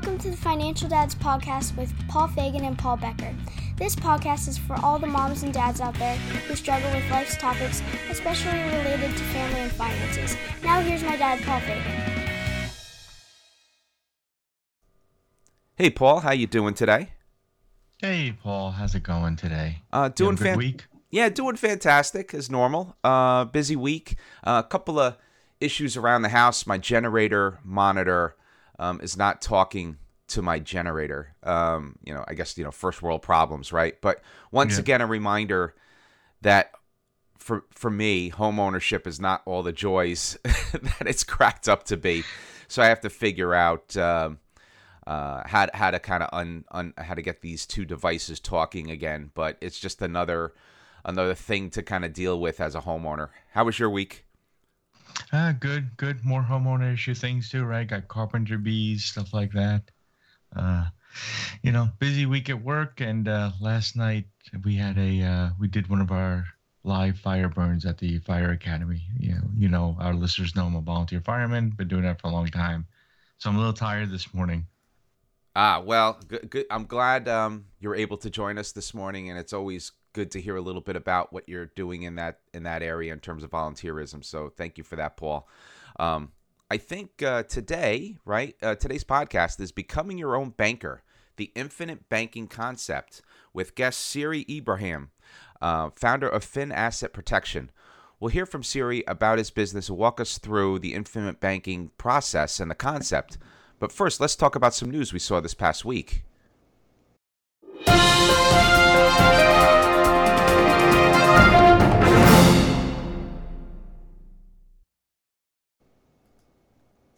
Welcome to the Financial Dads Podcast with Paul Fagan and Paul Becker. This podcast is for all the moms and dads out there who struggle with life's topics, especially related to family and finances. Now, here's my dad, Paul Fagan. Hey, Paul, how you doing today? Hey, Paul, how's it going today? Uh, doing fan- week. Yeah, doing fantastic as normal. Uh, busy week. Uh, a couple of issues around the house. My generator monitor um, is not talking to my generator. Um, you know, I guess you know first world problems, right? But once yeah. again, a reminder that for for me, home ownership is not all the joys that it's cracked up to be. So I have to figure out. Uh, uh, how how to kind of un, un how to get these two devices talking again. But it's just another another thing to kind of deal with as a homeowner. How was your week? Uh, good, good. More homeowner issue things too, right? Got carpenter bees, stuff like that. Uh, you know, busy week at work, and uh, last night we had a uh, we did one of our live fire burns at the fire academy. You know, you know, our listeners know I'm a volunteer fireman, been doing that for a long time, so I'm a little tired this morning. Ah, well, good. good. I'm glad um, you're able to join us this morning, and it's always good to hear a little bit about what you're doing in that in that area in terms of volunteerism. So thank you for that, Paul. Um, I think uh, today, right? Uh, today's podcast is becoming your own banker: the infinite banking concept with guest Siri Ibrahim, uh, founder of Fin Asset Protection. We'll hear from Siri about his business and walk us through the infinite banking process and the concept. But first, let's talk about some news we saw this past week.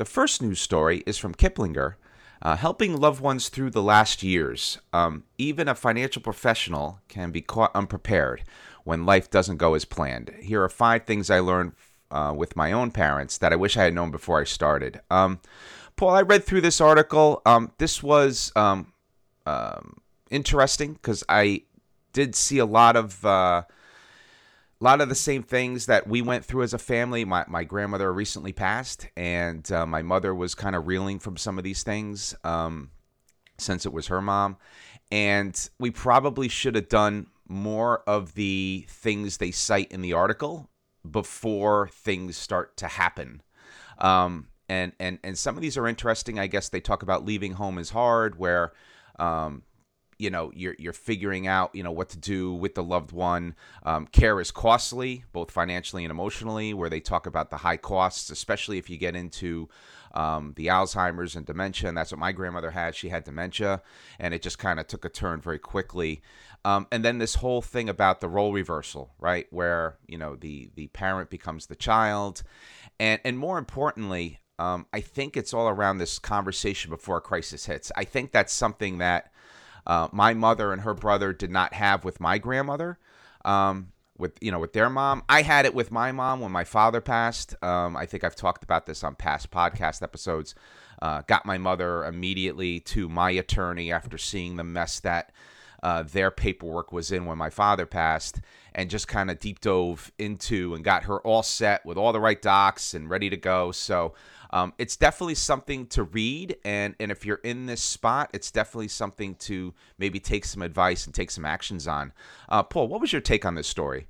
The first news story is from Kiplinger, uh, helping loved ones through the last years. Um, even a financial professional can be caught unprepared when life doesn't go as planned. Here are five things I learned uh, with my own parents that I wish I had known before I started. Um, Paul, I read through this article. Um, this was um, um, interesting because I did see a lot of. Uh, a lot of the same things that we went through as a family. My, my grandmother recently passed, and uh, my mother was kind of reeling from some of these things um, since it was her mom. And we probably should have done more of the things they cite in the article before things start to happen. Um, and, and, and some of these are interesting. I guess they talk about leaving home is hard, where um, you know you're you're figuring out you know what to do with the loved one. Um, care is costly, both financially and emotionally. Where they talk about the high costs, especially if you get into um, the Alzheimer's and dementia. And that's what my grandmother had. She had dementia, and it just kind of took a turn very quickly. Um, and then this whole thing about the role reversal, right, where you know the the parent becomes the child, and and more importantly, um, I think it's all around this conversation before a crisis hits. I think that's something that uh, my mother and her brother did not have with my grandmother. Um, with you know with their mom, I had it with my mom when my father passed. Um, I think I've talked about this on past podcast episodes. Uh, got my mother immediately to my attorney after seeing the mess that uh, their paperwork was in when my father passed, and just kind of deep dove into and got her all set with all the right docs and ready to go. So um, it's definitely something to read, and and if you're in this spot, it's definitely something to maybe take some advice and take some actions on. Uh, Paul, what was your take on this story?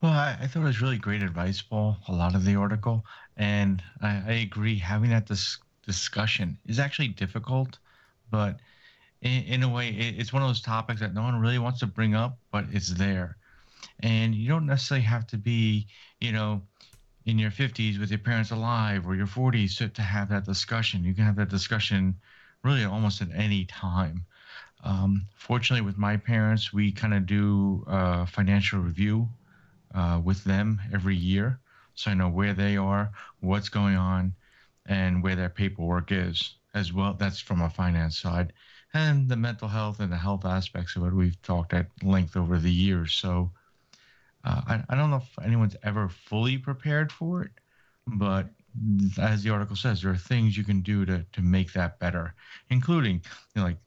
Well, I, I, thought it was really great advice, Paul. A lot of the article, and I, I agree. Having that dis- discussion is actually difficult, but in, in a way, it, it's one of those topics that no one really wants to bring up, but it's there, and you don't necessarily have to be, you know, in your 50s with your parents alive or your 40s to, to have that discussion. You can have that discussion really almost at any time. Um, fortunately, with my parents, we kind of do a financial review uh, with them every year. So I know where they are, what's going on, and where their paperwork is as well. That's from a finance side. And the mental health and the health aspects of it, we've talked at length over the years. So uh, I, I don't know if anyone's ever fully prepared for it, but as the article says, there are things you can do to, to make that better, including you know, like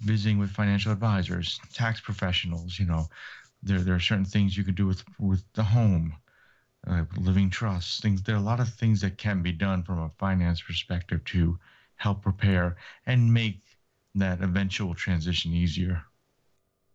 visiting with financial advisors, tax professionals. You know, there there are certain things you can do with with the home, uh, living trusts. Things there are a lot of things that can be done from a finance perspective to help prepare and make that eventual transition easier.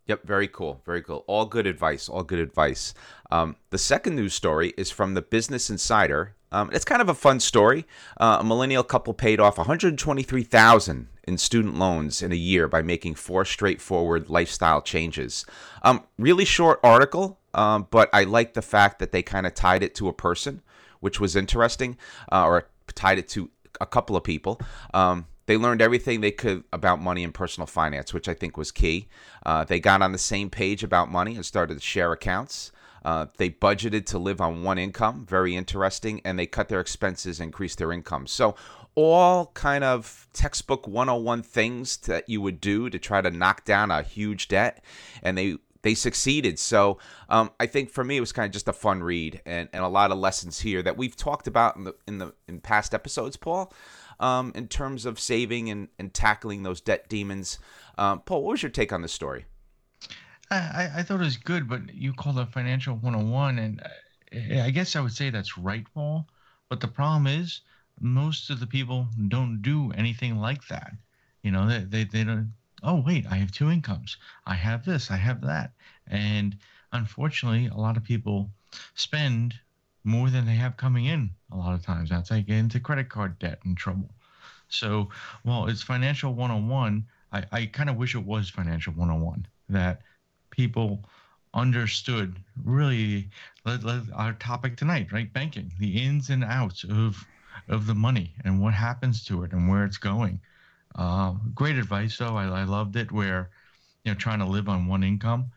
Yep, very cool, very cool. All good advice, all good advice. Um, the second news story is from the Business Insider. Um, it's kind of a fun story. Uh, a millennial couple paid off 123,000 in student loans in a year by making four straightforward lifestyle changes. Um, really short article, um, but I like the fact that they kind of tied it to a person, which was interesting, uh, or tied it to a couple of people. Um, they learned everything they could about money and personal finance, which I think was key. Uh, they got on the same page about money and started to share accounts. Uh, they budgeted to live on one income, very interesting, and they cut their expenses, and increased their income. So, all kind of textbook 101 things that you would do to try to knock down a huge debt, and they they succeeded. So um, I think for me it was kind of just a fun read and, and a lot of lessons here that we've talked about in the in the in past episodes, Paul um, in terms of saving and, and tackling those debt demons. Um, Paul, what was your take on this story? I, I thought it was good, but you called it financial 101, and uh, I guess I would say that's right, Paul. But the problem is, most of the people don't do anything like that. You know, they, they, they don't, oh, wait, I have two incomes. I have this, I have that. And unfortunately, a lot of people spend more than they have coming in a lot of times. That's how you get into credit card debt and trouble. So, well, it's financial 101. I, I kind of wish it was financial 101 that people understood really our topic tonight, right? Banking, the ins and outs of of the money and what happens to it and where it's going. Uh, great advice, though. I, I loved it. Where you know, trying to live on one income,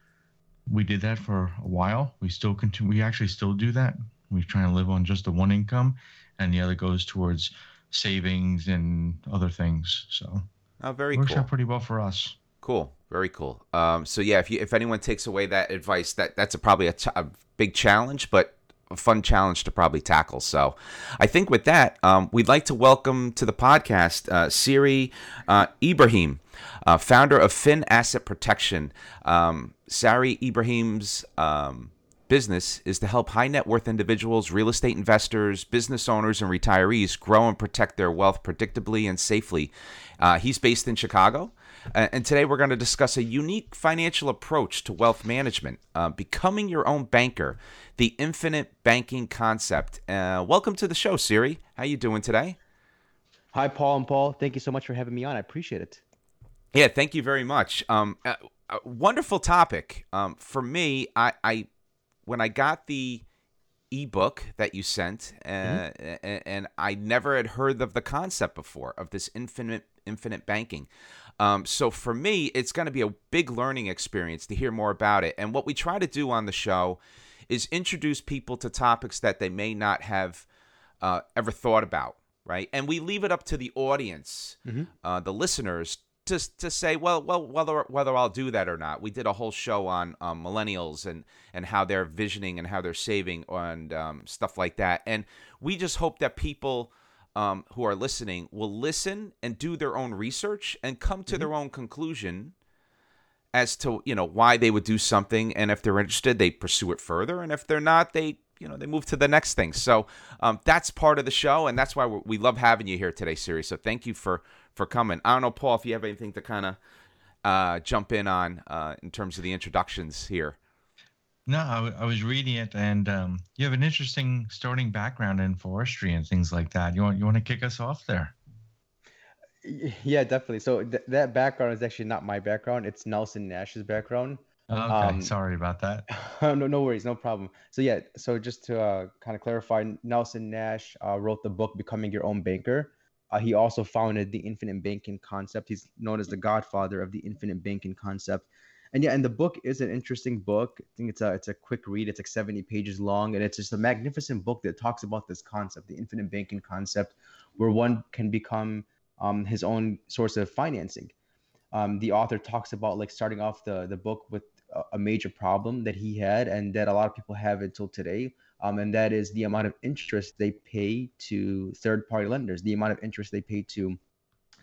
we did that for a while. We still continue. We actually still do that. We try to live on just the one income, and the other goes towards savings and other things. So, oh, very works cool. out pretty well for us. Cool, very cool. Um, so yeah, if you if anyone takes away that advice, that that's a, probably a, big challenge, but a fun challenge to probably tackle. So, I think with that, um, we'd like to welcome to the podcast uh, Siri uh, Ibrahim, uh, founder of Fin Asset Protection. Um, Sari Ibrahim's um, business is to help high net worth individuals, real estate investors, business owners, and retirees grow and protect their wealth predictably and safely. Uh, he's based in Chicago. Uh, and today we're going to discuss a unique financial approach to wealth management, uh, becoming your own banker, the infinite banking concept. Uh, welcome to the show, Siri. How you doing today? Hi, Paul and Paul. Thank you so much for having me on. I appreciate it. Yeah, thank you very much. Um, uh, wonderful topic. Um, for me, I, I when I got the ebook that you sent, uh, mm-hmm. and, I never had heard of the concept before of this infinite infinite banking. Um, so for me, it's going to be a big learning experience to hear more about it. And what we try to do on the show is introduce people to topics that they may not have uh, ever thought about, right? And we leave it up to the audience, mm-hmm. uh, the listeners, to to say, well, well, whether whether I'll do that or not. We did a whole show on um, millennials and and how they're visioning and how they're saving and um, stuff like that. And we just hope that people um, who are listening will listen and do their own research and come to mm-hmm. their own conclusion as to you know why they would do something. And if they're interested, they pursue it further. And if they're not, they you know they move to the next thing. So um, that's part of the show, and that's why we love having you here today, Siri. So thank you for for coming. I don't know, Paul, if you have anything to kind of uh, jump in on uh, in terms of the introductions here. No, I, w- I was reading it, and um, you have an interesting starting background in forestry and things like that. You want you want to kick us off there? Yeah, definitely. So th- that background is actually not my background; it's Nelson Nash's background. Okay, um, sorry about that. no, no worries, no problem. So yeah, so just to uh, kind of clarify, Nelson Nash uh, wrote the book "Becoming Your Own Banker." Uh, he also founded the infinite banking concept. He's known as the godfather of the infinite banking concept. And yeah, and the book is an interesting book. I think it's a it's a quick read. It's like 70 pages long, and it's just a magnificent book that talks about this concept, the infinite banking concept, where one can become um, his own source of financing. Um, the author talks about like starting off the the book with a, a major problem that he had, and that a lot of people have until today, um, and that is the amount of interest they pay to third-party lenders, the amount of interest they pay to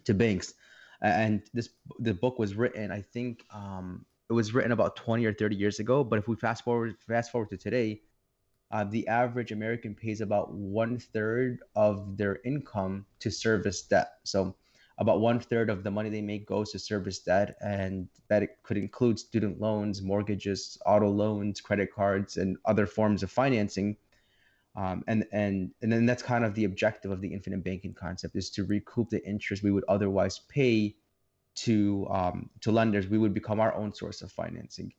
to banks. And this the book was written, I think, um, it was written about 20 or 30 years ago. But if we fast forward fast forward to today, uh, the average American pays about one third of their income to service debt. So about one third of the money they make goes to service debt, and that it could include student loans, mortgages, auto loans, credit cards, and other forms of financing. Um, and and and then that's kind of the objective of the infinite banking concept is to recoup the interest we would otherwise pay to um, to lenders. We would become our own source of financing.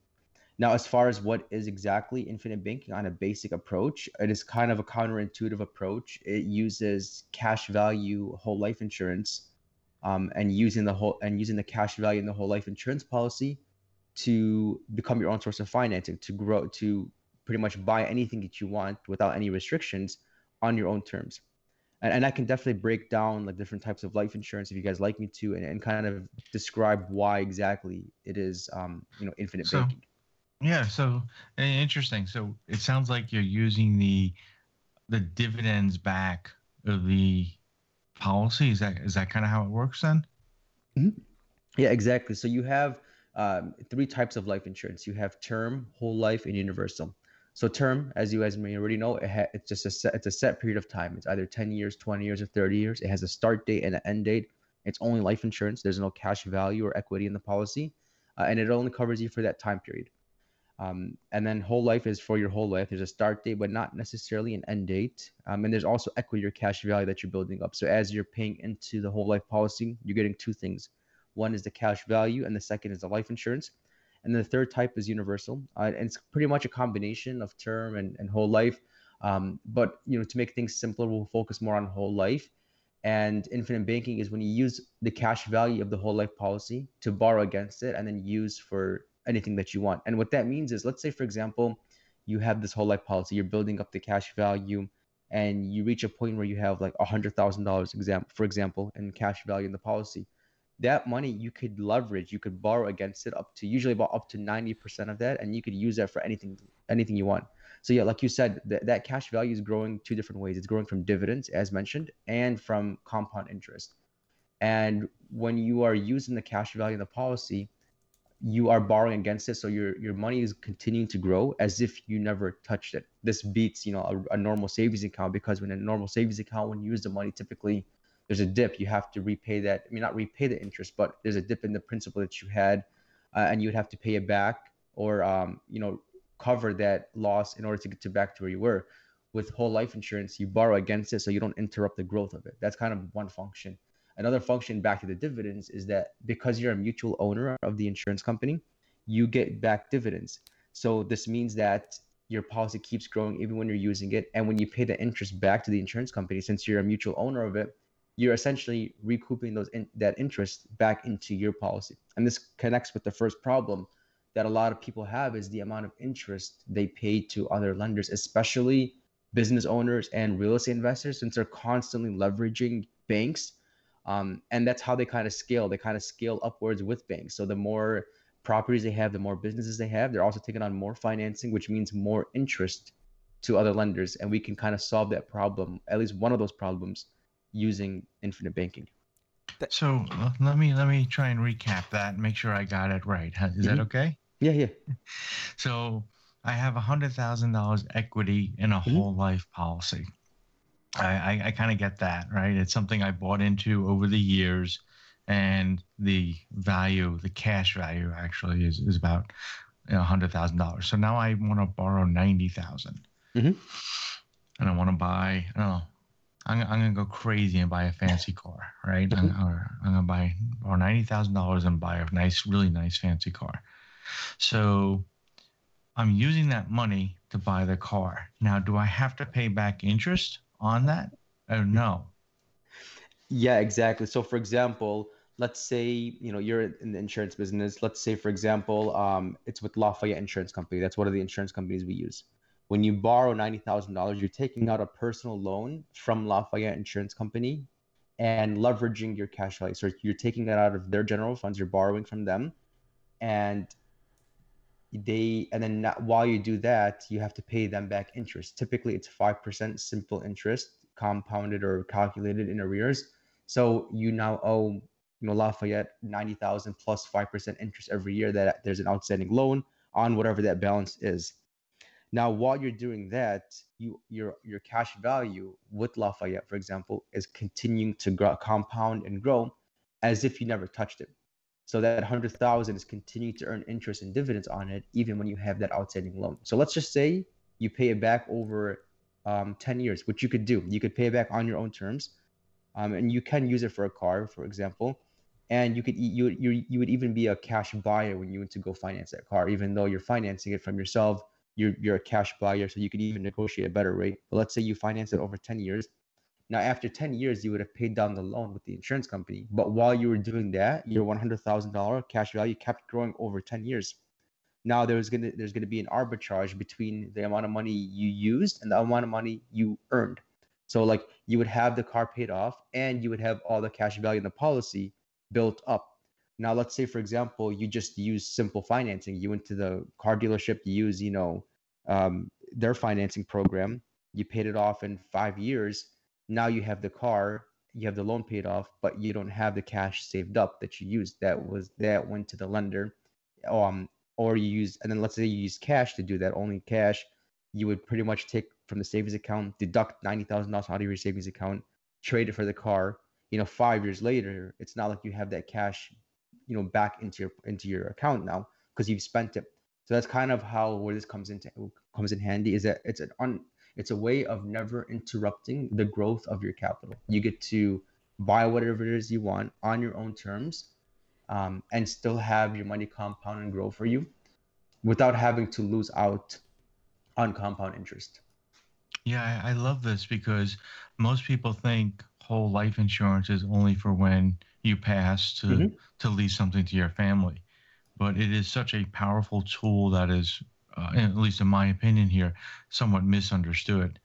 Now, as far as what is exactly infinite banking on a basic approach, it is kind of a counterintuitive approach. It uses cash value whole life insurance um, and using the whole and using the cash value in the whole life insurance policy to become your own source of financing to grow to pretty much buy anything that you want without any restrictions on your own terms and, and i can definitely break down like different types of life insurance if you guys like me to and, and kind of describe why exactly it is um, you know infinite So- banking Yeah, so eh, interesting. So it sounds like you're using the the dividends back of the policy. Is that is that kind of how it works then? Yeah, exactly. So you have um, three types of life insurance. You have term, whole life, and universal. So term, as you guys may already know, it ha- it's just a set, it's a set period of time. It's either 10 years, 20 years, or 30 years. It has a start date and an end date. It's only life insurance. There's no cash value or equity in the policy, uh, and it only covers you for that time period. Um, and then whole life is for your whole life. There's a start date, but not necessarily an end date. Um, and there's also equity or cash value that you're building up. So as you're paying into the whole life policy, you're getting two things. One is the cash value, and the second is the life insurance. And the third type is universal. Uh, and it's pretty much a combination of term and, and whole life. Um, but you know, to make things simpler, we'll focus more on whole life. And infinite banking is when you use the cash value of the whole life policy to borrow against it and then use for anything that you want. And what that means is, let's say, for example, you have this whole life policy, you're building up the cash value, and you reach a point where you have like a hundred thousand dollars, example, for example, in cash value in the policy. That money you could leverage, you could borrow against it up to usually about up to ninety percent of that, and you could use that for anything, anything you want. So yeah, like you said, that, that cash value is growing two different ways. It's growing from dividends, as mentioned, and from compound interest. And when you are using the cash value in the policy, you are borrowing against it so your your money is continuing to grow as if you never touched it. This beats you know a, a normal savings account because when a normal savings account when you use the money typically there's a dip. You have to repay that i mean not repay the interest but there's a dip in the principal that you had uh, and you would have to pay it back or um, you know cover that loss in order to get to back to where you were. With whole life insurance you borrow against it so you don't interrupt the growth of it. That's kind of one function Another function back to the dividends is that because you're a mutual owner of the insurance company, you get back dividends. So this means that your policy keeps growing even when you're using it. And when you pay the interest back to the insurance company, since you're a mutual owner of it, you're essentially recouping those in, that interest back into your policy. And this connects with the first problem that a lot of people have is the amount of interest they pay to other lenders, especially business owners and real estate investors, since they're constantly leveraging banks um, and that's how they kind of scale they kind of scale upwards with banks so the more properties they have the more businesses they have they're also taking on more financing which means more interest to other lenders and we can kind of solve that problem at least one of those problems using infinite banking So let me let me try and recap that and make sure I got it right. Is that Mhm. okay? yeah yeah So I have a hundred thousand dollars equity in a Mhm. whole life policy. I I, I kind of get that, right? It's something I bought into over the years, and the value, the cash value, actually is is about a hundred thousand dollars. So now I want to borrow ninety Mhm. and I want to buy. I don't know. I'm, I'm gonna go crazy and buy a fancy car, right? I'm, or I'm gonna buy or ninety thousand dollars and buy a nice, really nice fancy car. So I'm using that money to buy the car. Now, do I have to pay back interest on that? Oh no. Yeah, exactly. So, for example, let's say you know you're in the insurance business. Let's say, for example, um, it's with Lafayette Insurance Company. That's one of the insurance companies we use. When you borrow ninety thousand dollars, you're taking out a personal loan from Lafayette Insurance Company and leveraging your cash value. So you're taking that out of their general funds. You're borrowing from them, and they and then not, while you do that, you have to pay them back interest. Typically, it's five percent simple interest, compounded or calculated in arrears. So you now owe, you know, Lafayette ninety thousand plus plus five percent interest every year that there's an outstanding loan on whatever that balance is. Now, while you're doing that, you your your cash value with Lafayette, for example, is continuing to grow, compound and grow as if you never touched it. So that hundred thousand is continuing to earn interest and dividends on it, even when you have that outstanding loan. So let's just say you pay it back over um, 10 years, which you could do. You could pay it back on your own terms, um, and you can use it for a car, for example. And you could you you you would even be a cash buyer when you went to go finance that car, even though you're financing it from yourself. You're you're a cash buyer, so you could even negotiate a better rate. But let's say you finance it over 10 years. Now, after 10 years, you would have paid down the loan with the insurance company. But while you were doing that, your $100,000 cash value kept growing over 10 years now there's gonna there's gonna be an arbitrage between the amount of money you used and the amount of money you earned. So like you would have the car paid off and you would have all the cash value in the policy built up. Now let's say for example you just use simple financing. You went to the car dealership, you use you know um, their financing program. You paid it off in five years. Now you have the car, you have the loan paid off, but you don't have the cash saved up that you used. That was that went to the lender. Um, or you use and then let's say you use cash to do that only cash you would pretty much take from the savings account deduct $90000 out of your savings account trade it for the car you know five years later it's not like you have that cash you know back into your into your account now because you've spent it so that's kind of how where this comes into comes in handy is that it's an un, it's a way of never interrupting the growth of your capital you get to buy whatever it is you want on your own terms um, and still have your money compound and grow for you without having to lose out on compound interest. Yeah, I, I love this because most people think whole life insurance is only for when you pass to mm-hmm. to leave something to your family, but it is such a powerful tool that is, uh, at least in my opinion here, somewhat misunderstood.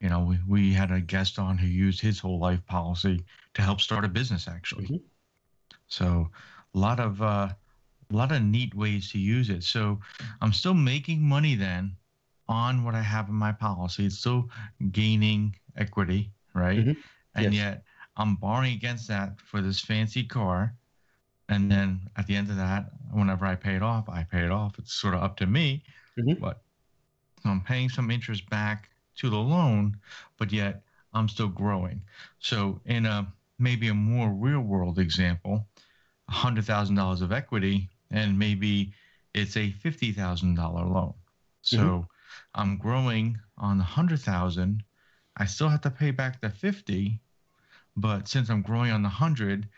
You know, we, we had a guest on who used his whole life policy to help start a business actually. Mm-hmm. So a lot of uh, a lot of neat ways to use it. So I'm still making money then on what I have in my policy. It's still gaining equity, right? Mm-hmm. And yes. yet I'm borrowing against that for this fancy car. And then at the end of that, whenever I pay it off, I pay it off. It's sort of up to me. Mm-hmm. But I'm paying some interest back to the loan, but yet I'm still growing. So in a maybe a more real world example, $100,000 of equity and maybe it's a $50,000 loan. So mm-hmm. I'm growing on the 100,000. I still have to pay back the 50, but since I'm growing on the 100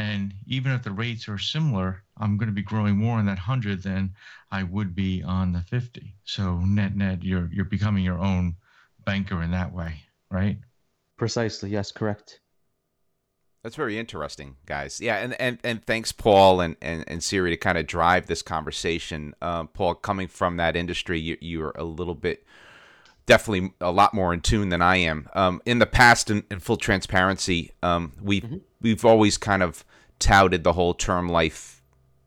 and even if the rates are similar, I'm going to be growing more on that 100 than I would be on the 50. So net net you're you're becoming your own banker in that way, right? Precisely. Yes, correct. That's very interesting, guys. Yeah, and and, and thanks, Paul and, and, and Siri, to kind of drive this conversation. Uh, Paul, coming from that industry, you, you're a little bit, definitely a lot more in tune than I am. Um, in the past, in, in full transparency, um, we've mm-hmm. we've always kind of touted the whole term life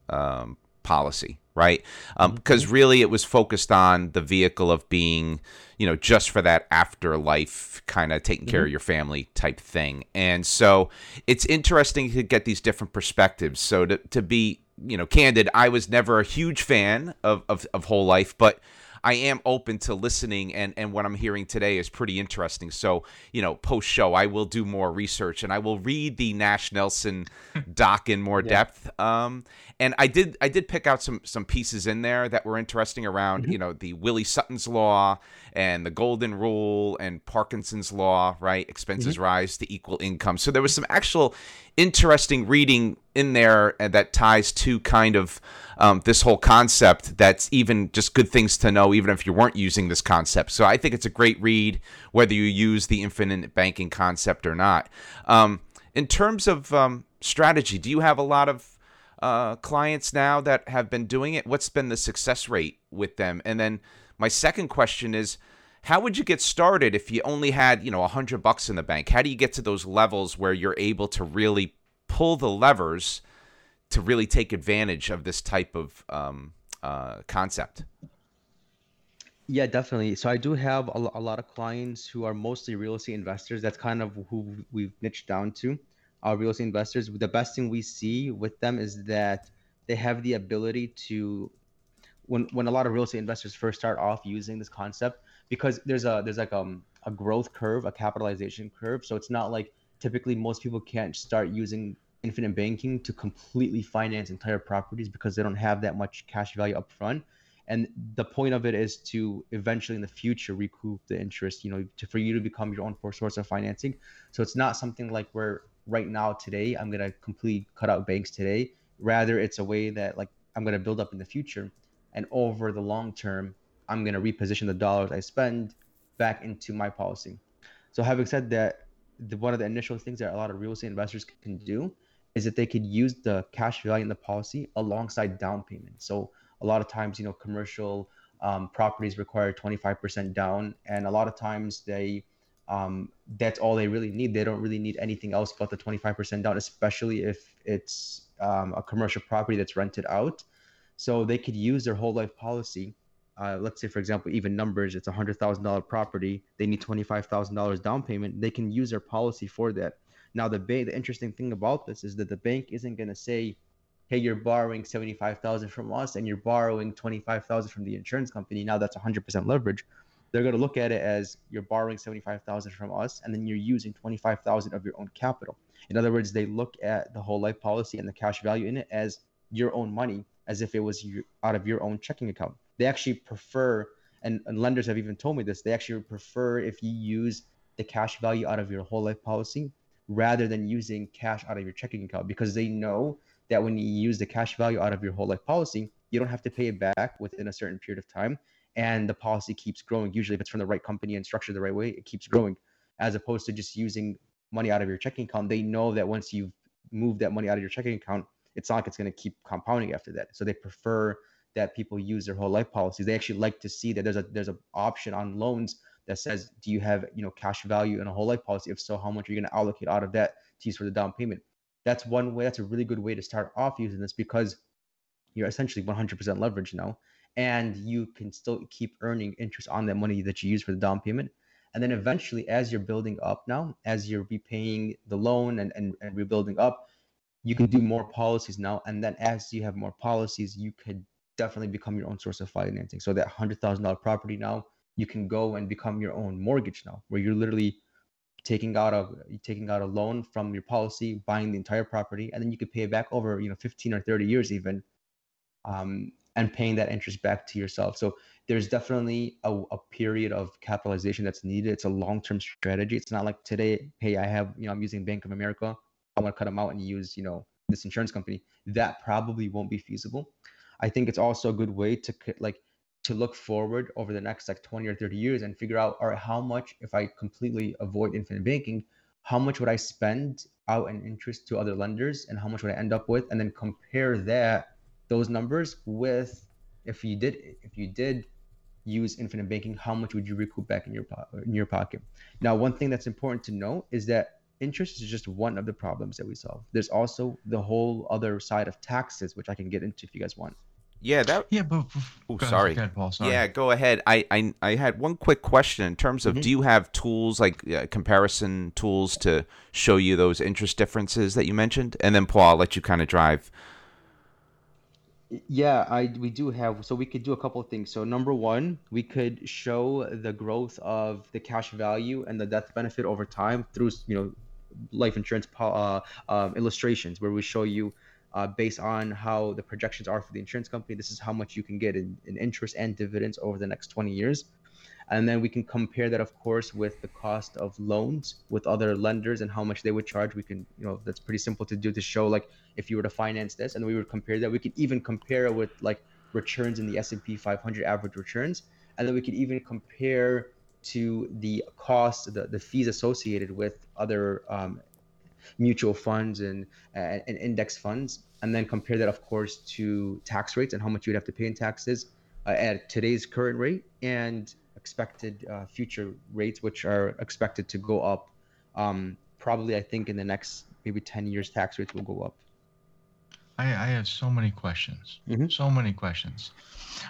um, policy, right? Because um, mm-hmm. really, it was focused on the vehicle of being you know, just for that afterlife kind of taking care mm-hmm. of your family type thing. And so it's interesting to get these different perspectives. So to, to be, you know, candid, I was never a huge fan of, of, of whole life, but I am open to listening, and and what I'm hearing today is pretty interesting. So you know, post show, I will do more research, and I will read the Nash Nelson doc in more yeah. depth. Um, and I did I did pick out some some pieces in there that were interesting around mm-hmm. you know the Willie Sutton's law and the Golden Rule and Parkinson's law, right? Expenses mm-hmm. rise to equal income. So there was some actual interesting reading in there that ties to kind of um, this whole concept that's even just good things to know, even if you weren't using this concept. So I think it's a great read, whether you use the infinite banking concept or not. Um, in terms of um, strategy, do you have a lot of uh, clients now that have been doing it? What's been the success rate with them? And then my second question is, how would you get started if you only had you know a hundred bucks in the bank? How do you get to those levels where you're able to really pull the levers to really take advantage of this type of um, uh, concept? Yeah, definitely. So I do have a, a, lot of clients who are mostly real estate investors. That's kind of who we've niched down to. Our real estate investors. The best thing we see with them is that they have the ability to, when when a lot of real estate investors first start off using this concept, because there's a there's like um a growth curve, a capitalization curve. So it's not like typically most people can't start using infinite banking to completely finance entire properties because they don't have that much cash value up front. And the point of it is to eventually in the future recoup the interest, you know, to, for you to become your own source of financing. So it's not something like where right now today I'm gonna completely cut out banks today. Rather, it's a way that like I'm gonna build up in the future, and over the long term, I'm gonna reposition the dollars I spend back into my policy. So having said that, the, one of the initial things that a lot of real estate investors can do is that they could use the cash value in the policy alongside down payment. So a lot of times, you know, commercial um, properties require 25% down, and a lot of times they um, that's all they really need. They don't really need anything else but the 25% down, especially if it's um, a commercial property that's rented out. So they could use their whole life policy. Uh, let's say, for example, even numbers, it's a hundred thousand dollar property. They need twenty five thousand dollars down payment. They can use their policy for that. Now, the bank, the interesting thing about this is that the bank isn't going to say, "Hey, you're borrowing seventy five thousand from us, and you're borrowing twenty five thousand from the insurance company." Now that's a hundred percent leverage they're going to look at it as you're borrowing 75,000 from us and then you're using 25,000 of your own capital. In other words, they look at the whole life policy and the cash value in it as your own money as if it was your, out of your own checking account. They actually prefer and, and lenders have even told me this, they actually prefer if you use the cash value out of your whole life policy rather than using cash out of your checking account because they know that when you use the cash value out of your whole life policy, you don't have to pay it back within a certain period of time and the policy keeps growing. Usually, if it's from the right company and structured the right way, it keeps growing, as opposed to just using money out of your checking account. They know that once you've moved that money out of your checking account, it's not like it's going to keep compounding after that. So they prefer that people use their whole life policies. They actually like to see that there's a there's an option on loans that says, do you have you know cash value in a whole life policy? If so, how much are you going to allocate out of that to use for the down payment? That's one way. That's a really good way to start off using this because you're essentially 100% leverage now and you can still keep earning interest on that money that you use for the down payment. And then eventually, as you're building up now, as you're repaying the loan and, and, and rebuilding up, you can do more policies now. And then as you have more policies, you could definitely become your own source of financing. So that hundred thousand dollar property now, you can go and become your own mortgage now, where you're literally taking out a taking out a loan from your policy, buying the entire property, and then you could pay it back over you know 15 or 30 years even. Um, and paying that interest back to yourself. So there's definitely a, a period of capitalization that's needed. It's a long-term strategy. It's not like today, hey, I have, you know, I'm using Bank of America. I want to cut them out and use, you know, this insurance company. That probably won't be feasible. I think it's also a good way to like to look forward over the next like 20 or 30 years and figure out, all right, how much if I completely avoid infinite banking, how much would I spend out in interest to other lenders and how much would I end up with? And then compare that those numbers with if you did if you did use infinite banking, how much would you recoup back in your in your pocket? Now, one thing that's important to know is that interest is just one of the problems that we solve. There's also the whole other side of taxes, which I can get into if you guys want. Yeah, that. Yeah, but. Oh, sorry. Ahead, Paul, sorry. Yeah, go ahead. I, I I had one quick question in terms of: mm-hmm. Do you have tools like uh, comparison tools to show you those interest differences that you mentioned? And then Paul, I'll let you kind of drive yeah, I we do have so we could do a couple of things. So number one, we could show the growth of the cash value and the death benefit over time through you know life insurance uh, um, illustrations where we show you uh, based on how the projections are for the insurance company. This is how much you can get in, in interest and dividends over the next 20 years. And then we can compare that of course with the cost of loans with other lenders and how much they would charge. We can you know that's pretty simple to do to show like if you were to finance this and we would compare that. We could even compare it with like returns in the S&P 500 average returns. And then we could even compare to the cost, the, the fees associated with other um, mutual funds and, and, and index funds and then compare that of course to tax rates and how much you'd have to pay in taxes uh, at today's current rate and expected uh, future rates, which are expected to go up. Um, probably, I think in the next maybe 10 years, tax rates will go up. I, I have so many questions. Mm-hmm. So many questions.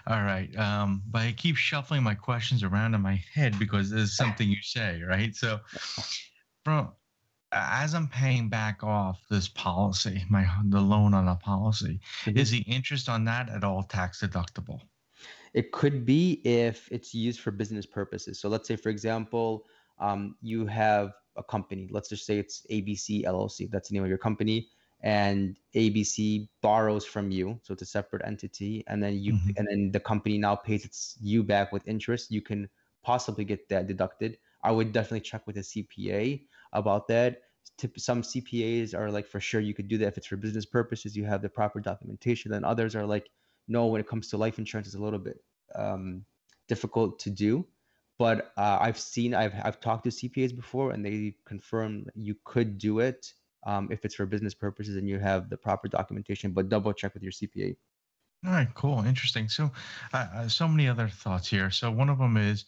All right. Um, but I keep shuffling my questions around in my head because there's something you say, right? So, from as I'm paying back off this policy, my the loan on a policy, mm-hmm. is the interest on that at all tax deductible? It could be if it's used for business purposes. So let's say, for example, um, you have a company. Let's just say it's ABC LLC. That's the name of your company, and ABC borrows from you, so it's a separate entity, and then you Mhm. and then the company now pays its you back with interest, you can possibly get that deducted. I would definitely check with a CPA about that. Some CPAs are like for sure you could do that if it's for business purposes, you have the proper documentation. Then others are like, no, when it comes to life insurance, it's a little bit um, difficult to do. But uh, I've seen, I've I've talked to CPAs before, and they confirm you could do it um, if it's for business purposes and you have the proper documentation. But double check with your CPA. All right, cool, interesting. So, uh, uh, so many other thoughts here. So one of them is,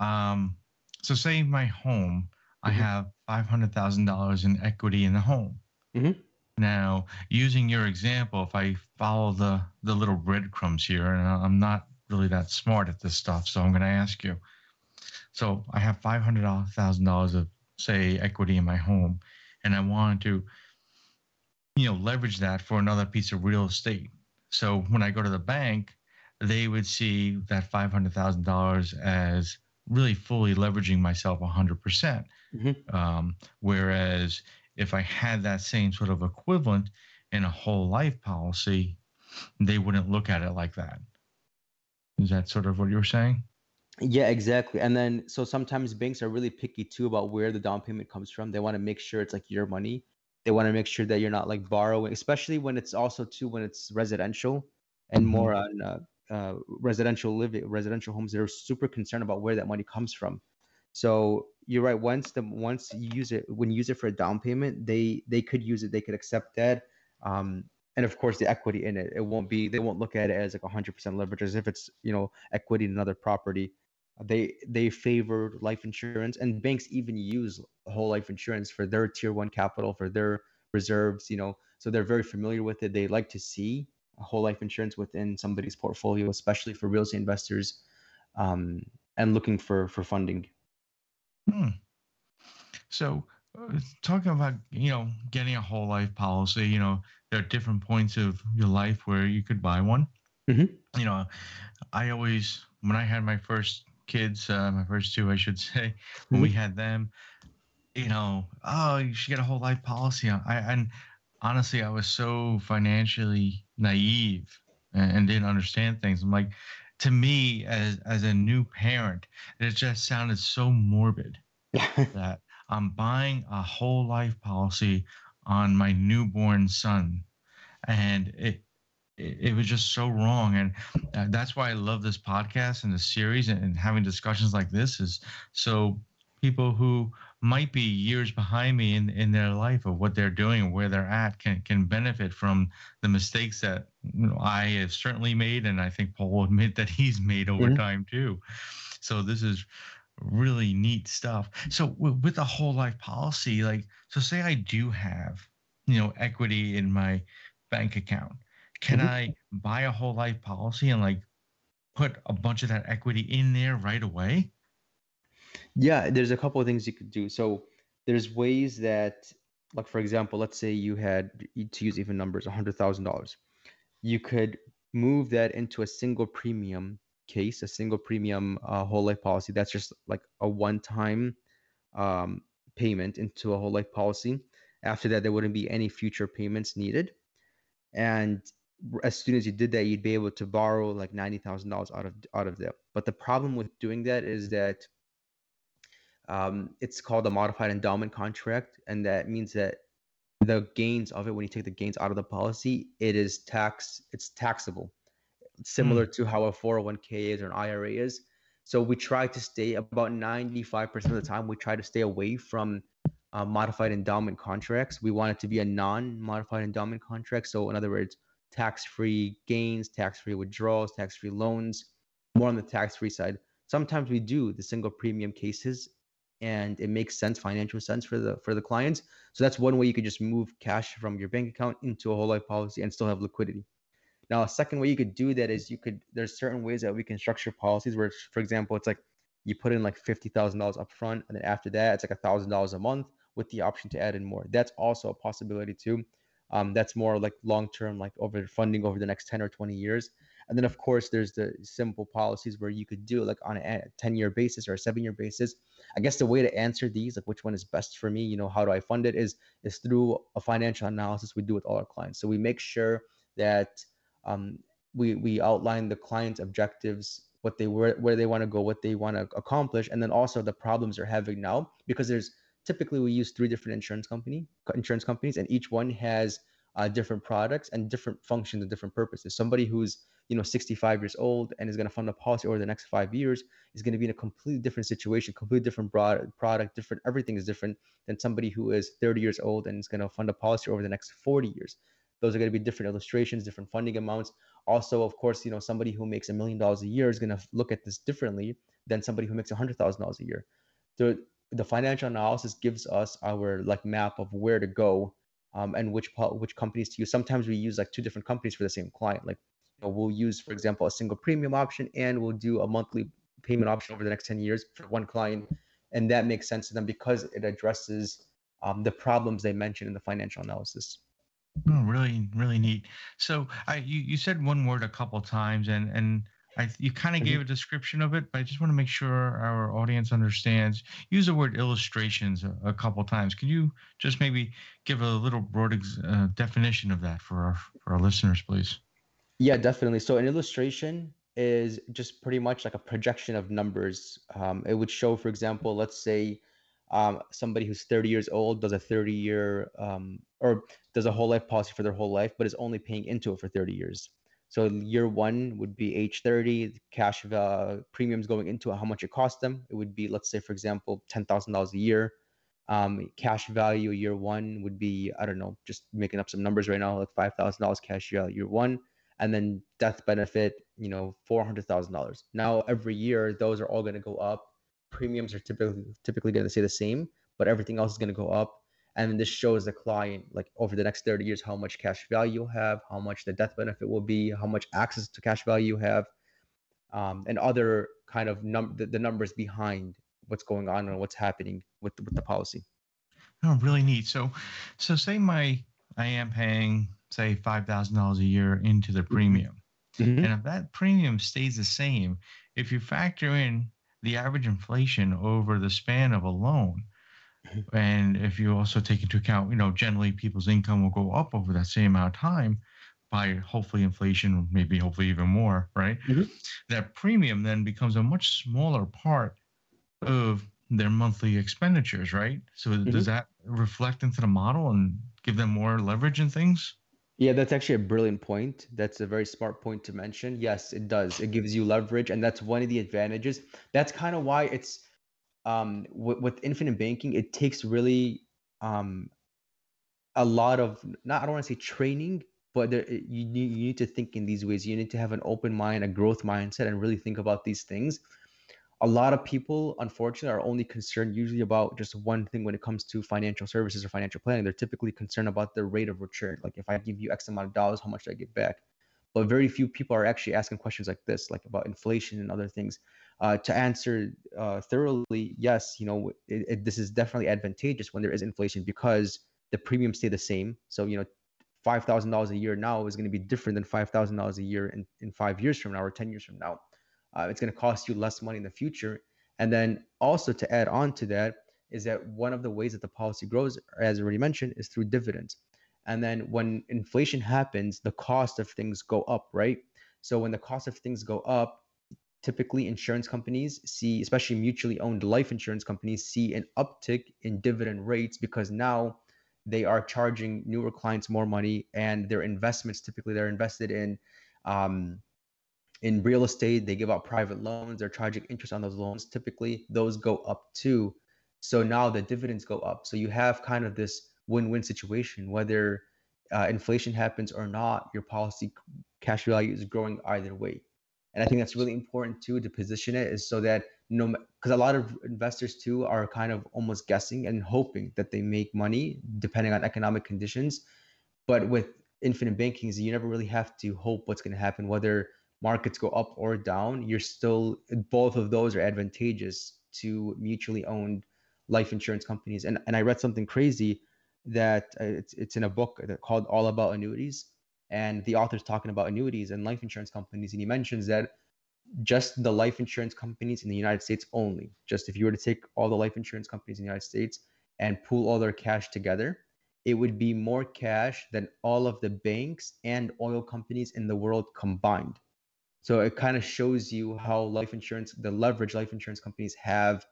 um, so say my home, I Mhm. have five hundred thousand dollars in equity in the home. Mhm. Now, using your example, if I follow the the little breadcrumbs here, and I- I'm not really that smart at this stuff, so I'm going to ask you. So I have five hundred thousand dollars of say equity in my home, and I wanted to, you know, leverage that for another piece of real estate. So when I go to the bank, they would see that five hundred thousand dollars as really fully leveraging myself hundred percent. Mhm. Um, whereas if I had that same sort of equivalent in a whole life policy, they wouldn't look at it like that. Is that sort of what you were saying? Yeah, exactly. And then so sometimes banks are really picky too about where the down payment comes from. They want to make sure it's like your money. They want to make sure that you're not like borrowing, especially when it's also too when it's residential and Mhm. more on uh, uh, residential living, residential homes. They're super concerned about where that money comes from. So you're right. Once the once you use it, when you use it for a down payment, they they could use it. They could accept that. Um, and of course, the equity in it. It won't be. They won't look at it as like 100% leverage, as if it's you know equity in another property they they favor life insurance and banks even use whole life insurance for their tier one capital for their reserves you know so they're very familiar with it they like to see whole life insurance within somebody's portfolio especially for real estate investors um, and looking for for funding Hmm. So, uh, talking about you know getting a whole life policy, you know there are different points of your life where you could buy one. Mhm. You know, I always when I had my first kids, uh, my first two, I should say, when we had them, you know, oh, you should get a whole life policy. I and honestly, I was so financially naive and, and didn't understand things. I'm like, to me, as as a new parent, it just sounded so morbid that I'm buying a whole life policy on my newborn son, and it it, was just so wrong. And uh, that's why I love this podcast and the series and having discussions like this is so people who might be years behind me in, in their life of what they're doing where they're at can can benefit from the mistakes that you know, I have certainly made and I think Paul will admit that he's made over Mhm. time too. So this is really neat stuff. So w- with a whole life policy, like so say I do have, you know, equity in my bank account. Can Mhm. I buy a whole life policy and like put a bunch of that equity in there right away? Yeah, there's a couple of things you could do. So there's ways that, like for example, let's say you had to use even numbers, hundred thousand dollars. You could move that into a single premium case, a single premium uh, whole life policy. That's just like a one-time um, payment into a whole life policy. After that, there wouldn't be any future payments needed. And as soon as you did that, you'd be able to borrow like ninety thousand dollars out of out of that. But the problem with doing that is that um, it's called a modified endowment contract, and that means that the gains of it, when you take the gains out of the policy, it is tax. It's taxable, similar to how a 401k is or an IRA is. So we try to stay about 95% of the time. We try to stay away from uh, modified endowment contracts. We want it to be a non-modified endowment contract. So in other words, tax-free gains, tax-free withdrawals, tax-free loans, more on the tax-free side. Sometimes we do the single premium cases and it makes sense, financial sense for the for the clients. So that's one way you could just move cash from your bank account into a whole life policy and still have liquidity. Now, a second way you could do that is you could there's certain ways that we can structure policies where, for example, it's like you put in like fifty thousand dollars up front, and then after that, it's like thousand dollars a month with the option to add in more. That's also a possibility too. Um, that's more like long term, like over funding over the next ten or twenty years. And then of course there's the simple policies where you could do like on a 10 year basis or a seven year basis. I guess the way to answer these, like which one is best for me, you know, how do I fund it is is through a financial analysis we do with all our clients. So we make sure that um, we we outline the client's objectives, what they were, where they want to go, what they want to accomplish, and then also the problems they're having now. Because there's typically we use three different insurance company insurance companies, and each one has uh, different products and different functions and different purposes. Somebody who's you know 65 years old and is going to fund a policy over the next five years is going to be in a completely different situation, completely different broad product, different everything is different than somebody who is 30 years old and is going to fund a policy over the next 40 years. Those are going to be different illustrations, different funding amounts. Also, of course, you know somebody who makes a million dollars a year is going to look at this differently than somebody who makes a hundred thousand dollars a year. So the financial analysis gives us our like map of where to go um, and which which companies to use. Sometimes we use like two different companies for the same client. Like know, we'll use, for example, a single premium option, and we'll do a monthly payment option over the next ten years for one client, and that makes sense to them because it addresses um, the problems they mentioned in the financial analysis. Oh, really, really neat. So, I you, you said one word a couple times, and and I, you kind of mm-hmm. gave a description of it, but I just want to make sure our audience understands. Use the word illustrations a, a couple times. Can you just maybe give a little broad ex, uh, definition of that for our for our listeners, please? Yeah, definitely. So an illustration is just pretty much like a projection of numbers. Um, it would show, for example, let's say um, somebody who's 30 years old does a 30 year um, or does a whole life policy for their whole life, but is only paying into it for 30 years. So year one would be age 30, cash uh, premiums going into it, how much it cost them. It would be, let's say, for example, $10,000 a year. Um, cash value year one would be, I don't know, just making up some numbers right now, like $5,000 cash year one. And then death benefit, you know, $400,000. Now, every year, those are all going to go up. Premiums are typically typically going to stay the same, but everything else is going to go up and this shows the client like over the next 30 years how much cash value you'll have how much the death benefit will be how much access to cash value you have um, and other kind of num- the, the, numbers behind what's going on and what's happening with, with the policy oh really neat so so say my i am paying say $5000 a year into the mm-hmm. premium mm-hmm. and if that premium stays the same if you factor in the average inflation over the span of a loan and if you also take into account, you know, generally people's income will go up over that same amount of time by hopefully inflation, maybe hopefully even more, right? Mm-hmm. That premium then becomes a much smaller part of their monthly expenditures, right? So mm-hmm. does that reflect into the model and give them more leverage and things? Yeah, that's actually a brilliant point. That's a very smart point to mention. Yes, it does. It gives you leverage, and that's one of the advantages. That's kind of why it's um, with, with infinite banking, it takes really um, a lot of not I don't want to say training, but there, you you need to think in these ways. You need to have an open mind, a growth mindset, and really think about these things. A lot of people, unfortunately, are only concerned usually about just one thing when it comes to financial services or financial planning. They're typically concerned about the rate of return. Like if I give you X amount of dollars, how much do I get back? But very few people are actually asking questions like this, like about inflation and other things uh, to answer uh, thoroughly, yes, you know, it, it, this is definitely advantageous when there is inflation because the premiums stay the same. So, you know, five thousand dollars a year now is going to be different than five thousand dollars a year in, in five years from now or ten years from now. Uh, it's going to cost you less money in the future. And then also to add on to that is that one of the ways that the policy grows, as already mentioned, is through dividends. And then when inflation happens, the cost of things go up, right? So when the cost of things go up, typically insurance companies see, especially mutually owned life insurance companies, see an uptick in dividend rates because now they are charging newer clients more money and their investments typically they're invested in um, in real estate they give out private loans they're charging interest on those loans typically those go up too. So now the dividends go up. So you have kind of this win-win situation whether uh, inflation happens or not your policy cash value is growing either way. And I think that's really important too to position it is so that no because a lot of investors too are kind of almost guessing and hoping that they make money depending on economic conditions. But with infinite bankings, you never really have to hope what's going to happen, whether markets go up or down. You're still both of those are advantageous to mutually owned life insurance companies. And and I read something crazy that uh, it's it's in a book called All About Annuities and the author's talking about annuities and life insurance companies, and he mentions that just the life insurance companies in the United States only, just if you were to take all the life insurance companies in the United States and pool all their cash together, it would be more cash than all of the banks and oil companies in the world combined. So it kind of shows you how life insurance, the leverage life insurance companies have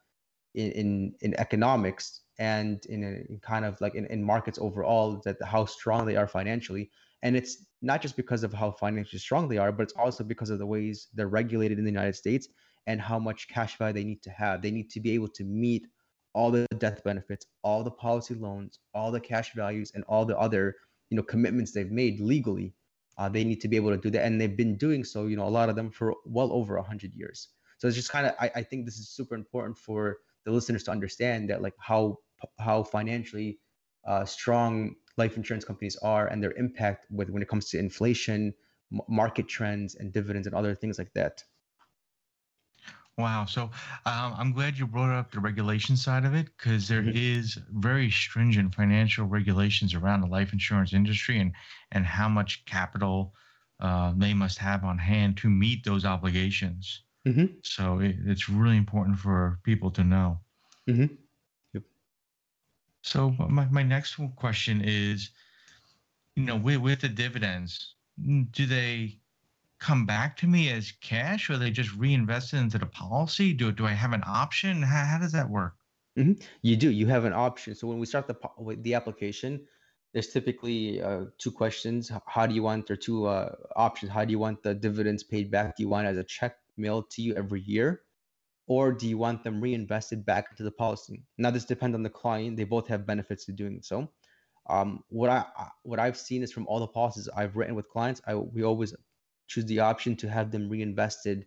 in in, in economics and in, a, in kind of like in, in markets overall, that how strong they are financially. And it's not just because of how financially strong they are, but it's also because of the ways they're regulated in the United States and how much cash value they need to have. They need to be able to meet all the death benefits, all the policy loans, all the cash values, and all the other you know commitments they've made legally. Uh, they need to be able to do that, and they've been doing so. You know, a lot of them for well over hundred years. So it's just kind of I, I think this is super important for the listeners to understand that like how how financially uh, strong life insurance companies are and their impact with when it comes to inflation, m- market trends, and dividends and other things like that. Wow. So um, I'm glad you brought up the regulation side of it because there mm-hmm. is very stringent financial regulations around the life insurance industry and and how much capital uh, they must have on hand to meet those obligations. Mm-hmm. So it, it's really important for people to know. Mm-hmm. Yep. So my, my next question is, you know, with, with the dividends, do they come back to me as cash or they just reinvest it into the policy? Do, do I have an option? How, how does that work? Mm-hmm. You do. You have an option. So when we start the the application, there's typically uh, two questions. How do you want, or two uh, options. How do you want the dividends paid back? Do you want as a check mailed to you every year? Or do you want them reinvested back into the policy? Now, this depends on the client. They both have benefits to doing so. Um, what I what I've seen is from all the policies I've written with clients, I we always choose the option to have them reinvested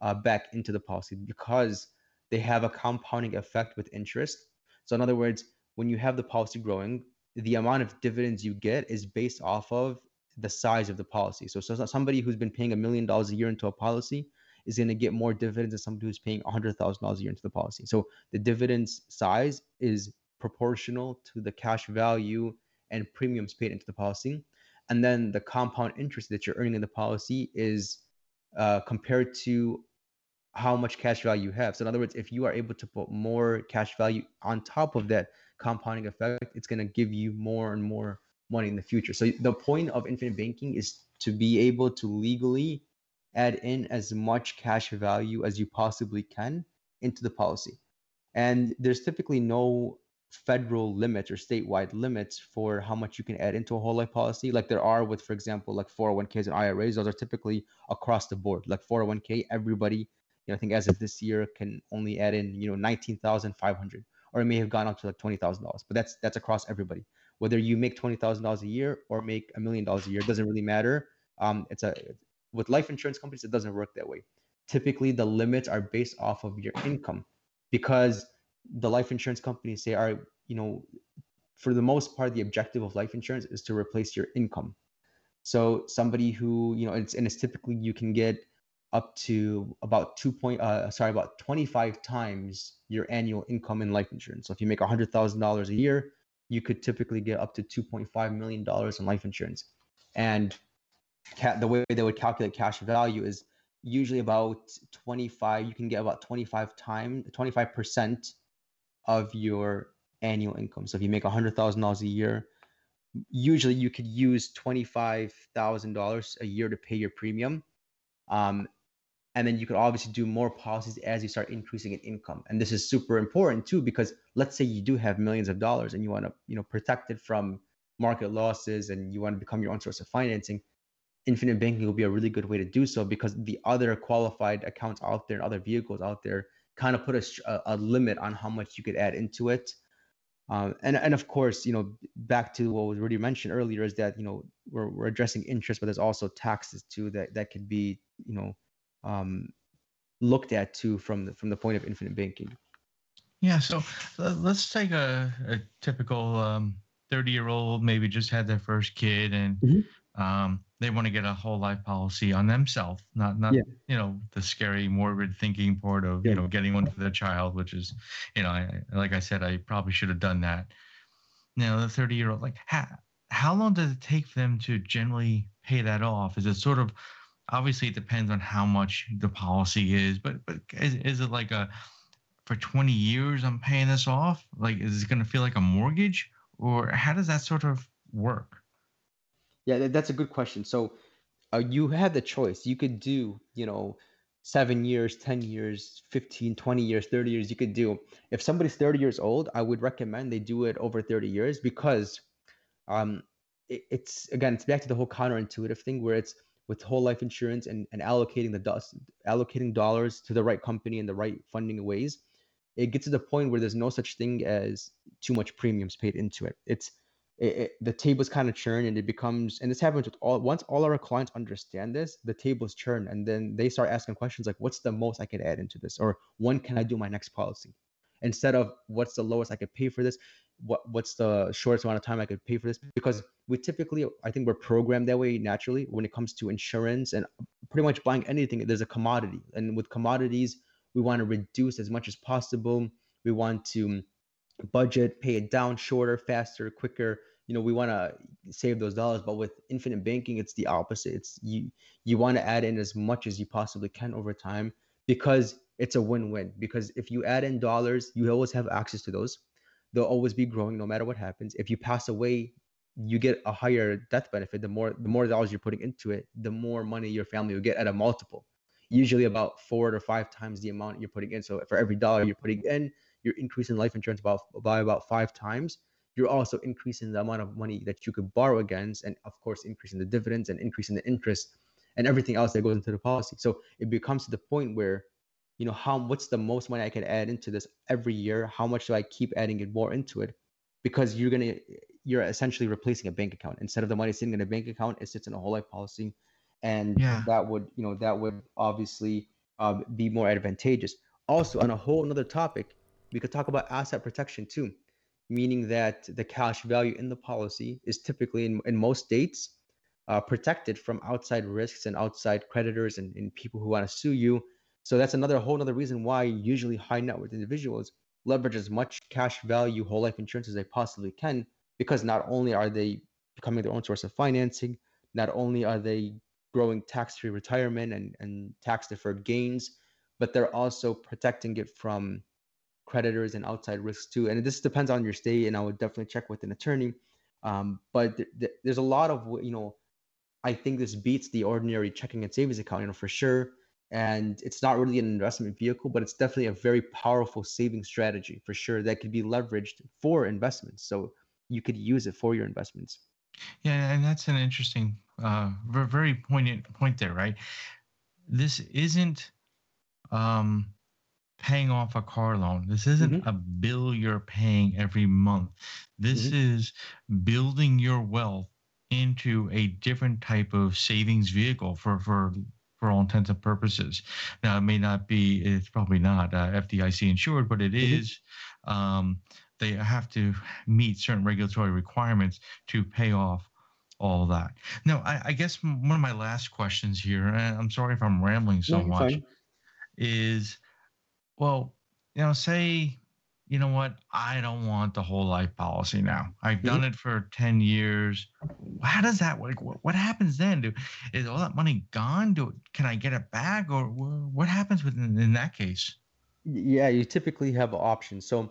uh, back into the policy because they have a compounding effect with interest. So, in other words, when you have the policy growing, the amount of dividends you get is based off of the size of the policy. So, so somebody who's been paying a million dollars a year into a policy is going to get more dividends than somebody who's paying $100,000 a year into the policy. So, the dividends size is proportional to the cash value and premiums paid into the policy and then the compound interest that you're earning in the policy is uh, compared to how much cash value you have. So in other words, if you are able to put more cash value on top of that compounding effect, it's going to give you more and more money in the future. So the point of infinite banking is to be able to legally add in as much cash value as you possibly can into the policy. And there's typically no federal limits or statewide limits for how much you can add into a whole life policy like there are with for example like 401ks and iras those are typically across the board. Like 401k everybody you know i think as of this year can only add in you know 19500 or it may have gone up to like $20000 but that's that's across everybody. Whether you make $20000 a year or make a million dollars a year doesn't really matter. Um, it's a with life insurance companies it doesn't work that way. Typically the limits are based off of your income because the life insurance companies say are you know for the most part the objective of life insurance is to replace your income. So somebody who you know it's and it's typically you can get up to about two point uh sorry about 25 times your annual income in life insurance. So if you make $100000 a year you could typically get up to 2.5 million dollars in life insurance. And ca- the way they would calculate cash value is usually about 25 you can get about 25 times 25 percent of your annual income. So if you make $100,000 a year, usually you could use $25,000 a year to pay your premium. Um, and then you could obviously do more policies as you start increasing in income. And this is super important too, because let's say you do have millions of dollars and you want to, you know, protect it from market losses and you want to become your own source of financing. Infinite banking will be a really good way to do so because the other qualified accounts out there and other vehicles out there kind of put a, a limit on how much you could add into it. Um, and and of course, you know, back to what was already mentioned earlier is that you know we're we're addressing interest, but there's also taxes too that that could be you know um, looked at too from the from the point of infinite banking. Yeah. So uh, let's take a, a typical um, 30 year old maybe just had their first kid and mm-hmm. They want to get a whole life policy on themselves, not not yeah. you know the scary morbid thinking part of yeah. you know getting one for their child, which is you know I, like I said I probably should have done that. Now the thirty year old like how how long does it take for them to generally pay that off? Is it sort of obviously it depends on how much the policy is, but but is, is it like a for 20 years I'm paying this off? Like is it going to feel like a mortgage or how does that sort of work? Yeah, that's a good question. So uh, you had the choice. You could do, you know, seven years, 10 years, 15, 20 years, 30 years. You could do. If somebody's 30 years old, I would recommend they do it over 30 years because um, it, it's, again, it's back to the whole counterintuitive thing where it's with whole life insurance and, and allocating the dust, allocating dollars to the right company in the right funding ways. It gets to the point where there's no such thing as too much premiums paid into it. It's it, it, the tables kind of churn and it becomes and this happens with all once all our clients understand this the tables churn and then they start asking questions like what's the most i can add into this? or when can i do my next policy? Instead of what's the lowest i could pay for this? What what's the shortest amount of time i could pay for this? Because we typically i think we're programmed that way naturally when it comes to insurance and pretty much buying anything there's a commodity. And with commodities we want to reduce as much as possible. We want to budget pay it down shorter faster quicker you know we want to save those dollars but with infinite banking it's the opposite. It's you you want to add in as much as you possibly can over time because it's a win-win. Because if you add in dollars you always have access to those. They'll always be growing no matter what happens. If you pass away you get a higher death benefit. The more the more dollars you're putting into it the more money your family will get at a multiple. Usually about four to five times the amount you're putting in. So for every dollar you're putting in you're increasing life insurance about by about five times you're also increasing the amount of money that you could borrow against, and of course, increasing the dividends and increasing the interest and everything else that goes into the policy. So it becomes to the point where, you know, how what's the most money I can add into this every year? How much do I keep adding it more into it? Because you're gonna you're essentially replacing a bank account. Instead of the money sitting in a bank account, it sits in a whole life policy, and yeah. that would you know that would obviously uh, be more advantageous. Also, on a whole another topic, we could talk about asset protection too meaning that the cash value in the policy is typically in, in most states uh, protected from outside risks and outside creditors and, and people who want to sue you. So that's another whole another reason why usually high net worth individuals leverage as much cash value whole life insurance as they possibly can because not only are they becoming their own source of financing, not only are they growing tax-free retirement and, and tax deferred gains, but they're also protecting it from creditors and outside risks too. And this depends on your state, and I would definitely check with an attorney. Um, but th- th- there's a lot of you know, I think this beats the ordinary checking and savings account, you know, for sure. And it's not really an investment vehicle, but it's definitely a very powerful saving strategy for sure that could be leveraged for investments. So you could use it for your investments. Yeah, and that's an interesting, uh, very poignant point there, right? This isn't um, paying off a car loan. This isn't mm-hmm. a bill you're paying every month. This mm-hmm. is building your wealth into a different type of savings vehicle for for for all intents and purposes. Now, it may not be, it's probably not uh, FDIC insured, but it mm-hmm. is. Um, they have to meet certain regulatory requirements to pay off all of that. Now, I, I guess one of my last questions here, and I'm sorry if I'm rambling so no, much, fine. is well, you know, say, you know what, I don't want the whole life policy now. I've mm-hmm. done it for 10 years. How does that work? What, what happens then? Do, is all that money gone? Do, can I get it back? Or what happens within, in that case? Yeah, you typically have options. So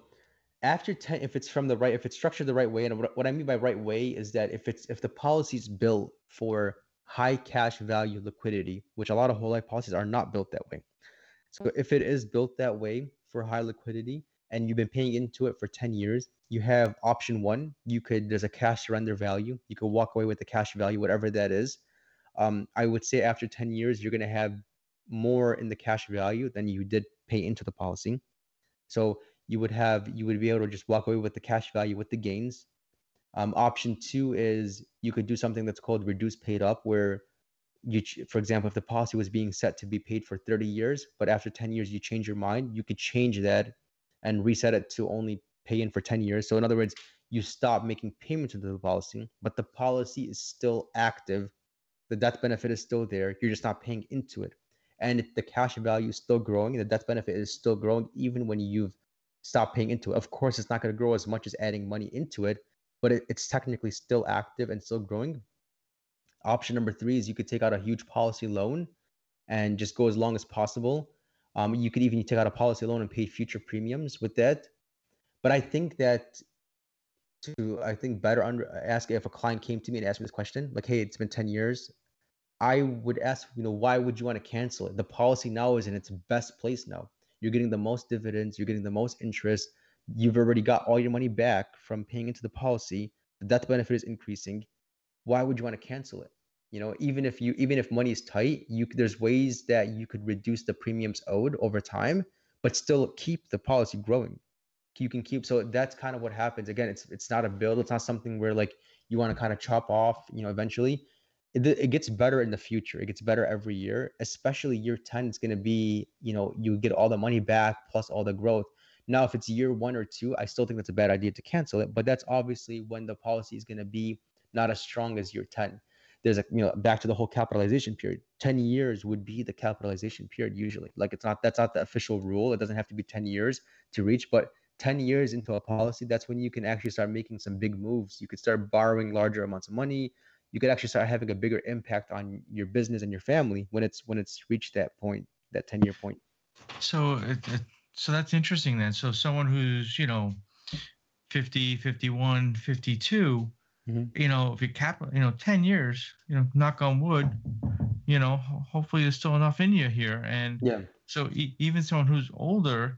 after 10, if it's from the right, if it's structured the right way, and what, what I mean by right way is that if it's, if the policy is built for high cash value liquidity, which a lot of whole life policies are not built that way. So if it is built that way for high liquidity and you've been paying into it for 10 years, you have option one. You could, there's a cash surrender value. You could walk away with the cash value, whatever that is. Um, I would say after 10 years, you're going to have more in the cash value than you did pay into the policy. So you would have, you would be able to just walk away with the cash value with the gains. Um, option two is you could do something that's called reduce paid up, where you for example if the policy was being set to be paid for 30 years but after 10 years you change your mind you could change that and reset it to only pay in for 10 years. So in other words you stop making payments into the policy but the policy is still active. The death benefit is still there. You're just not paying into it. And the cash value is still growing the death benefit is still growing even when you've stopped paying into it. Of course it's not going to grow as much as adding money into it but it, it's technically still active and still growing Option number three is you could take out a huge policy loan and just go as long as possible. Um, you could even take out a policy loan and pay future premiums with that. But I think that to I think better under ask if a client came to me and asked me this question, like, hey, it's been 10 years. I would ask, you know, why would you want to cancel it? The policy now is in its best place now. You're getting the most dividends, you're getting the most interest. You've already got all your money back from paying into the policy. The death benefit is increasing. Why would you want to cancel it? You know, even if you even if money is tight, you there's ways that you could reduce the premiums owed over time, but still keep the policy growing. You can keep so that's kind of what happens. Again, it's it's not a build. It's not something where like you want to kind of chop off. You know, eventually it, it gets better in the future. It gets better every year, especially year 10. It's going to be, you know, you get all the money back plus all the growth. Now, if it's year one or two, I still think that's a bad idea to cancel it, but that's obviously when the policy is going to be not as strong as year 10. There's a, you know, back to the whole capitalization period. 10 years would be the capitalization period usually. Like it's not, that's not the official rule. It doesn't have to be 10 years to reach, but 10 years into a policy, that's when you can actually start making some big moves. You could start borrowing larger amounts of money you could actually start having a bigger impact on your business and your family when it's when it's reached that point that 10 year point so so that's interesting then so someone who's you know 50 51 52 mm-hmm. you know if you cap you know 10 years you know knock on wood you know hopefully there's still enough in you here and yeah so e- even someone who's older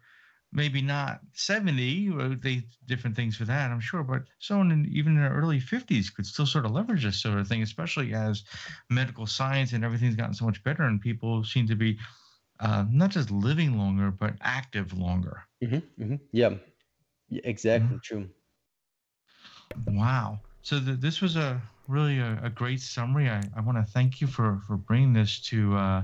maybe not 70 or they different things for that i'm sure but someone in even in their early 50s could still sort of leverage this sort of thing especially as medical science and everything's gotten so much better and people seem to be uh, not just living longer but active longer mm-hmm, mm-hmm. yeah. yeah exactly mm-hmm. true wow so the, this was a really a, a great summary i, I want to thank you for for bringing this to uh,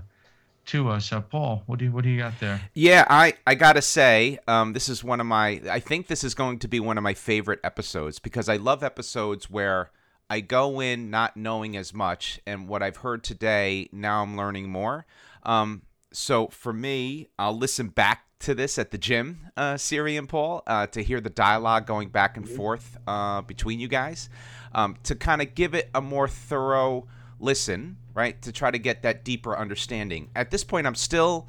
to us. Uh, Paul, what do you what do you got there? Yeah, I I gotta say, um, this is one of my. I think this is going to be one of my favorite episodes because I love episodes where I go in not knowing as much, and what I've heard today, now I'm learning more. Um, so for me, I'll listen back to this at the gym, uh, Siri and Paul, uh, to hear the dialogue going back and mm-hmm. forth uh, between you guys, um, to kind of give it a more thorough listen, right? To try to get that deeper understanding. At this point, I'm still,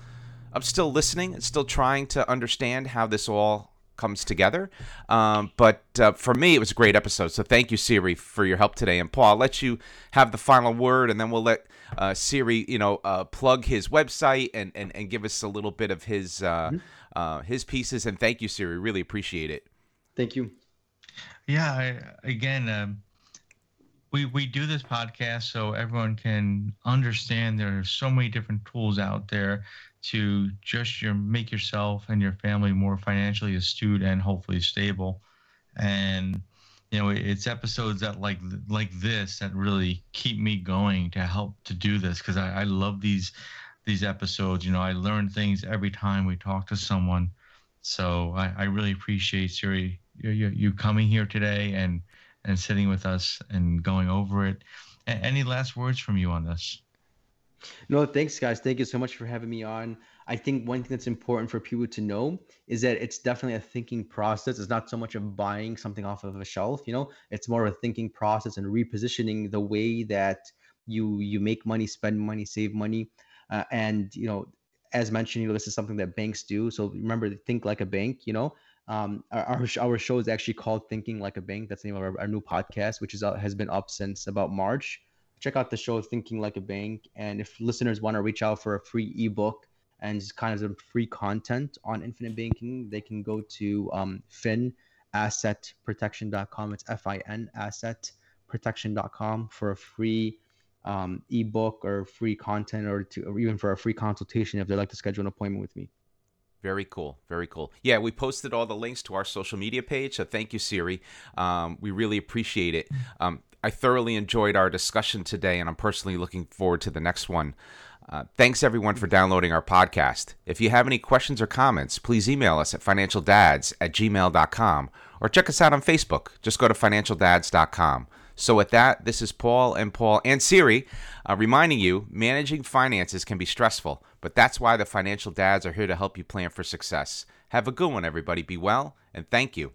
I'm still listening and still trying to understand how this all comes together. Um, but uh, for me, it was a great episode. So thank you, Siri, for your help today. And Paul, I'll let you have the final word, and then we'll let uh, Siri, you know, uh, plug his website and, and and give us a little bit of his uh, mm-hmm. Uh, his pieces. And thank you, Siri. Really appreciate it. Thank you. Yeah. I, again. Um we we do this podcast so everyone can understand there are so many different tools out there to just your make yourself and your family more financially astute and hopefully stable and you know it's episodes that like like this that really keep me going to help to do this because I, I love these these episodes you know i learn things every time we talk to someone so i, I really appreciate siri you, you, you coming here today and and sitting with us and going over it. A- any last words from you on this? No, thanks, guys. Thank you so much for having me on. I think one thing that's important for people to know is that it's definitely a thinking process. It's not so much of buying something off of a shelf, you know, it's more of a thinking process and repositioning the way that you you make money, spend money, save money. Uh, and you know, as mentioned, you know, this is something that banks do. So remember, think like a bank. You know, um, our, our show is actually called Thinking Like a Bank. That's the name of our, our new podcast, which is uh, has been up since about March. Check out the show Thinking Like a Bank, and if listeners want to reach out for a free ebook and just kind of some free content on infinite banking, they can go to um, finassetprotection.com. It's F-I-N assetprotection.com for a free um, ebook or free content, or to or even for a free consultation if they'd like to schedule an appointment with me. Very cool. Very cool. Yeah, we posted all the links to our social media page. So thank you, Siri. Um, we really appreciate it. Um, I thoroughly enjoyed our discussion today, and I'm personally looking forward to the next one. Uh, thanks everyone for downloading our podcast. If you have any questions or comments, please email us at financialdads at gmail.com or check us out on Facebook. Just go to financialdads.com. So, with that, this is Paul and Paul and Siri uh, reminding you managing finances can be stressful, but that's why the financial dads are here to help you plan for success. Have a good one, everybody. Be well, and thank you.